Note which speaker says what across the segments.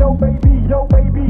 Speaker 1: yo baby, yo baby.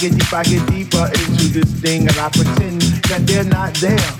Speaker 2: get deep, I get deeper into this thing and I pretend that they're not there.